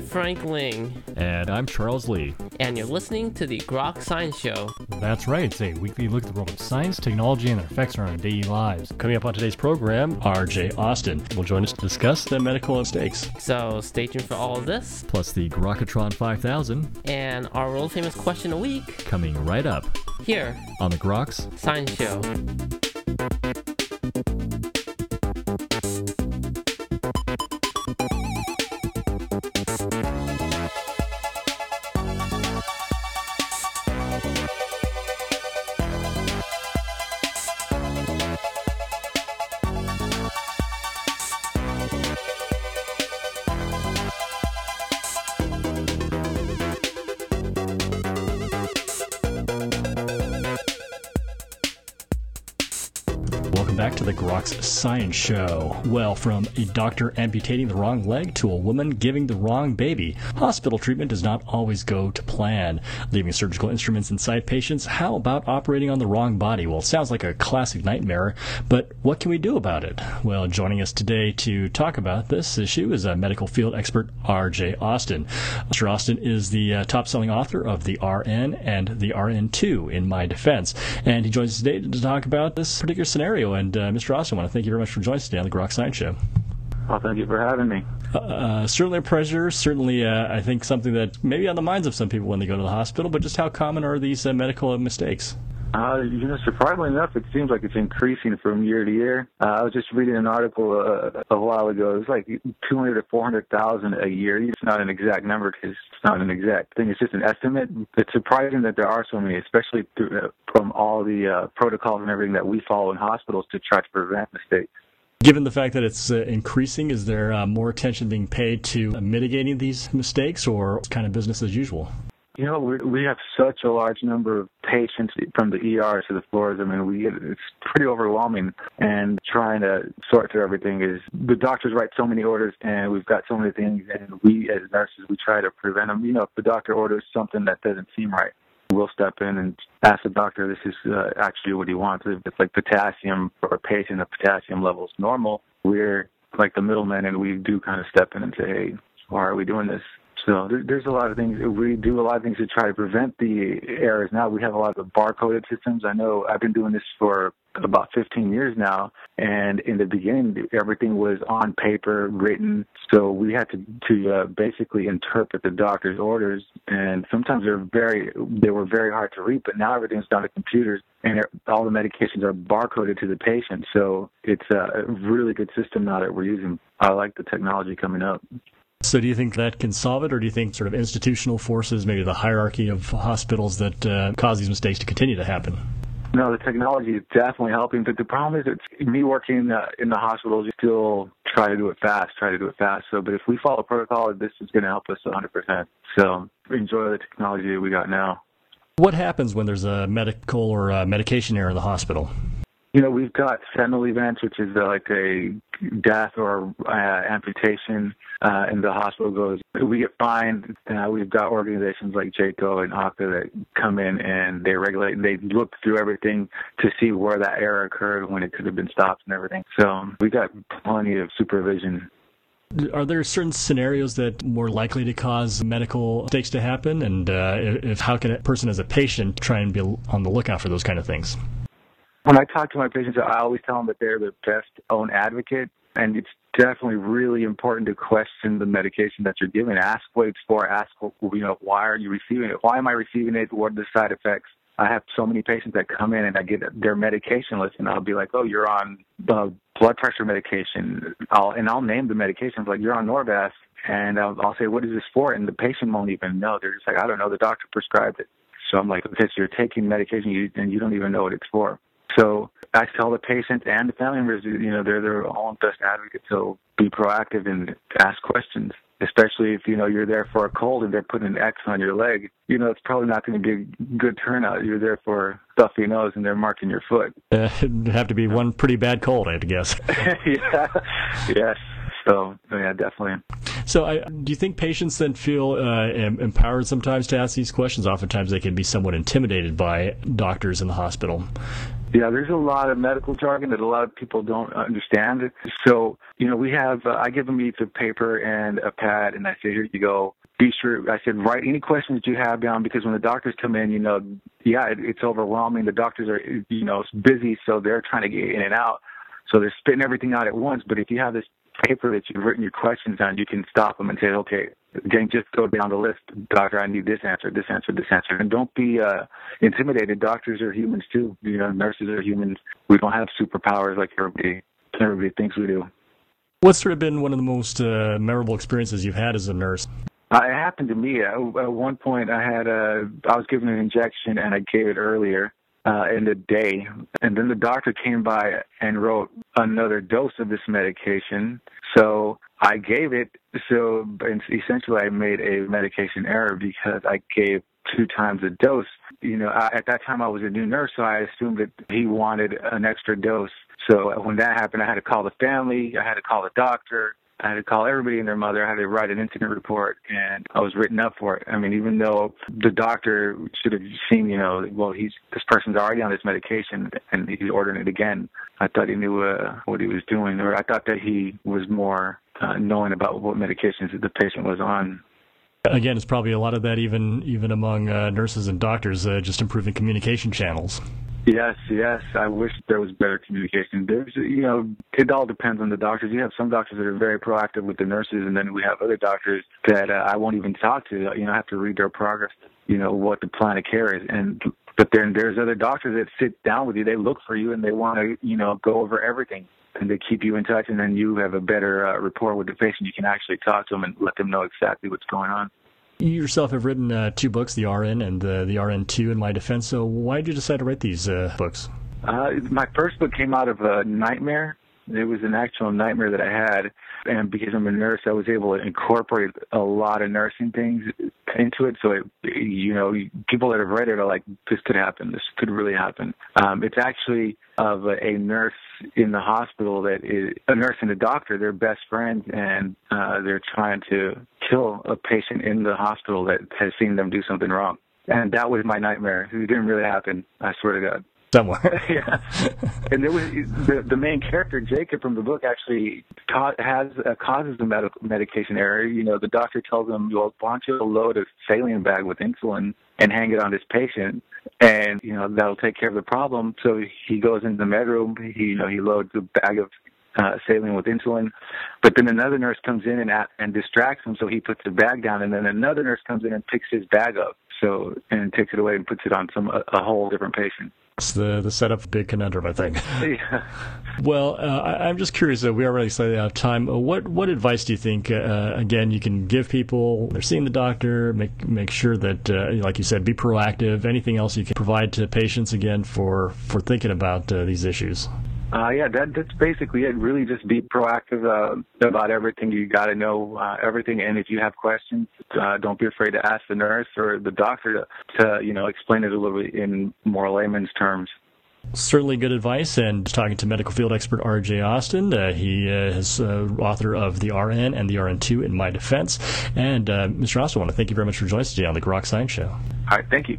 Frank Ling. And I'm Charles Lee. And you're listening to the Grok Science Show. That's right. It's a weekly look at the world of science, technology, and their effects on our daily lives. Coming up on today's program, RJ Austin will join us to discuss the medical mistakes. So stay tuned for all of this. Plus the Grokatron 5000. And our world famous question a week. Coming right up. Here. On the Groks Science Show. Back to the Groks Science Show. Well, from a doctor amputating the wrong leg to a woman giving the wrong baby, hospital treatment does not always go to plan. Leaving surgical instruments inside patients, how about operating on the wrong body? Well, it sounds like a classic nightmare, but what can we do about it? Well, joining us today to talk about this issue is a medical field expert, R.J. Austin. Mr. Austin is the uh, top selling author of the RN and the RN2 in my defense, and he joins us today to talk about this particular scenario and uh, Mr. Austin, I want to thank you very much for joining us today on the Grok Science Show. Well, thank you for having me. Uh, uh, certainly a pleasure. Certainly, uh, I think something that maybe on the minds of some people when they go to the hospital. But just how common are these uh, medical mistakes? Uh, you know, surprisingly enough, it seems like it's increasing from year to year. Uh, I was just reading an article uh, a while ago. It's like 200 to 400,000 a year. It's not an exact number because it's not an exact thing. It's just an estimate. It's surprising that there are so many, especially through, uh, from all the uh, protocols and everything that we follow in hospitals to try to prevent mistakes. Given the fact that it's uh, increasing, is there uh, more attention being paid to mitigating these mistakes, or kind of business as usual? You know, we we have such a large number of patients from the ER to the floors. I mean, we it's pretty overwhelming, and trying to sort through everything is the doctors write so many orders, and we've got so many things, and we as nurses we try to prevent them. You know, if the doctor orders something that doesn't seem right, we'll step in and ask the doctor, this is uh, actually what he wants. If it's like potassium for a patient, the potassium level is normal, we're like the middleman and we do kind of step in and say, hey, why are we doing this? So there's a lot of things. We do a lot of things to try to prevent the errors. Now we have a lot of barcoded systems. I know I've been doing this for about 15 years now, and in the beginning, everything was on paper, written. So we had to to uh, basically interpret the doctor's orders, and sometimes they're very they were very hard to read. But now everything's done to computers, and all the medications are barcoded to the patient. So it's a really good system now that we're using. I like the technology coming up. So, do you think that can solve it, or do you think sort of institutional forces, maybe the hierarchy of hospitals, that uh, cause these mistakes to continue to happen? No, the technology is definitely helping, but the problem is it's me working uh, in the hospitals. You still try to do it fast, try to do it fast. So, but if we follow protocol, this is going to help us 100%. So, enjoy the technology that we got now. What happens when there's a medical or a medication error in the hospital? You know, we've got sentinel events, which is uh, like a death or uh, amputation, uh, and the hospital goes. We get fined. Uh, we've got organizations like JCAHO and OCA that come in and they regulate. They look through everything to see where that error occurred, when it could have been stopped, and everything. So we've got plenty of supervision are there certain scenarios that are more likely to cause medical mistakes to happen? And uh, if how can a person as a patient try and be on the lookout for those kind of things? When I talk to my patients, I always tell them that they're the best own advocate, and it's definitely really important to question the medication that you're giving. Ask what it's for. Ask, you know, why are you receiving it? Why am I receiving it? What are the side effects? I have so many patients that come in and I get their medication list, and I'll be like, "Oh, you're on the blood pressure medication." I'll and I'll name the medications like you're on Norvasc, and I'll, I'll say, "What is this for?" And the patient won't even know. They're just like, "I don't know. The doctor prescribed it." So I'm like, "Okay, so you're taking medication you, and you don't even know what it's for." So I tell the patients and the family members, you know, they're their own best advocates. So be proactive and ask questions, especially if, you know, you're there for a cold and they're putting an X on your leg. You know, it's probably not going to be a good turnout. You're there for stuffy nose and they're marking your foot. Uh, it'd have to be one pretty bad cold, I have to guess. yeah. Yes. So yeah, definitely. So, I, do you think patients then feel uh, empowered sometimes to ask these questions? Oftentimes, they can be somewhat intimidated by doctors in the hospital. Yeah, there's a lot of medical jargon that a lot of people don't understand. So, you know, we have, uh, I give them each a paper and a pad, and I say, here you go. be sure. I said write any questions you have down because when the doctors come in, you know, yeah, it, it's overwhelming. The doctors are you know busy, so they're trying to get in and out. So they're spitting everything out at once. But if you have this paper that you've written your questions on, you can stop them and say, okay, again, just go down the list. Doctor, I need this answer, this answer, this answer. And don't be uh, intimidated. Doctors are humans too. You know, nurses are humans. We don't have superpowers like everybody, everybody thinks we do. What's sort of been one of the most uh, memorable experiences you've had as a nurse? Uh, it happened to me. At, at one point, I had a, I was given an injection and I gave it earlier uh, in the day. And then the doctor came by and wrote another dose of this medication. So I gave it. So essentially, I made a medication error because I gave two times a dose. You know, I, at that time I was a new nurse, so I assumed that he wanted an extra dose. So when that happened, I had to call the family. I had to call the doctor. I had to call everybody and their mother. I had to write an incident report, and I was written up for it. I mean, even though the doctor should have seen, you know, well, he's this person's already on this medication, and he's ordering it again. I thought he knew uh, what he was doing, or I thought that he was more uh, knowing about what medications the patient was on. Again, it's probably a lot of that, even even among uh, nurses and doctors, uh, just improving communication channels. Yes, yes. I wish there was better communication. There's, you know, it all depends on the doctors. You have some doctors that are very proactive with the nurses, and then we have other doctors that uh, I won't even talk to. You know, I have to read their progress. You know what the plan of care is, and but then there's other doctors that sit down with you. They look for you, and they want to, you know, go over everything, and they keep you in touch. And then you have a better uh, rapport with the patient. You can actually talk to them and let them know exactly what's going on. You yourself have written uh, two books, The RN and uh, The RN2 in My Defense. So why did you decide to write these uh, books? Uh, my first book came out of a nightmare. It was an actual nightmare that I had. And because I'm a nurse, I was able to incorporate a lot of nursing things into it. So, it, you know, people that have read it are like, this could happen. This could really happen. Um, it's actually of a, a nurse in the hospital that is a nurse and a doctor. They're best friends, and uh, they're trying to kill a patient in the hospital that has seen them do something wrong. And that was my nightmare. It didn't really happen. I swear to God somewhere. yeah, and there was the the main character Jacob from the book actually ca- has uh, causes the medical medication error. You know, the doctor tells him, "Well, why don't load a saline bag with insulin and hang it on this patient, and you know that'll take care of the problem." So he goes into the med room. He you know he loads a bag of uh, saline with insulin. But then another nurse comes in and at, and distracts him, so he puts the bag down, and then another nurse comes in and picks his bag up, so and takes it away and puts it on some a, a whole different patient. It's the the setup big conundrum, I think. yeah. Well, uh, I, am just curious. Uh, we are already slightly out of time. Uh, what what advice do you think? Uh, again, you can give people. They're seeing the doctor. Make make sure that, uh, like you said, be proactive. Anything else you can provide to patients again for for thinking about uh, these issues. Uh, yeah, that, that's basically it. Really, just be proactive uh, about everything. You got to know uh, everything, and if you have questions, uh, don't be afraid to ask the nurse or the doctor to, to, you know, explain it a little bit in more layman's terms. Certainly good advice. And talking to medical field expert R.J. Austin, uh, he uh, is uh, author of the RN and the RN2 in my defense. And uh, Mr. Austin, I want to thank you very much for joining us today on the Grok Science Show. All right, thank you.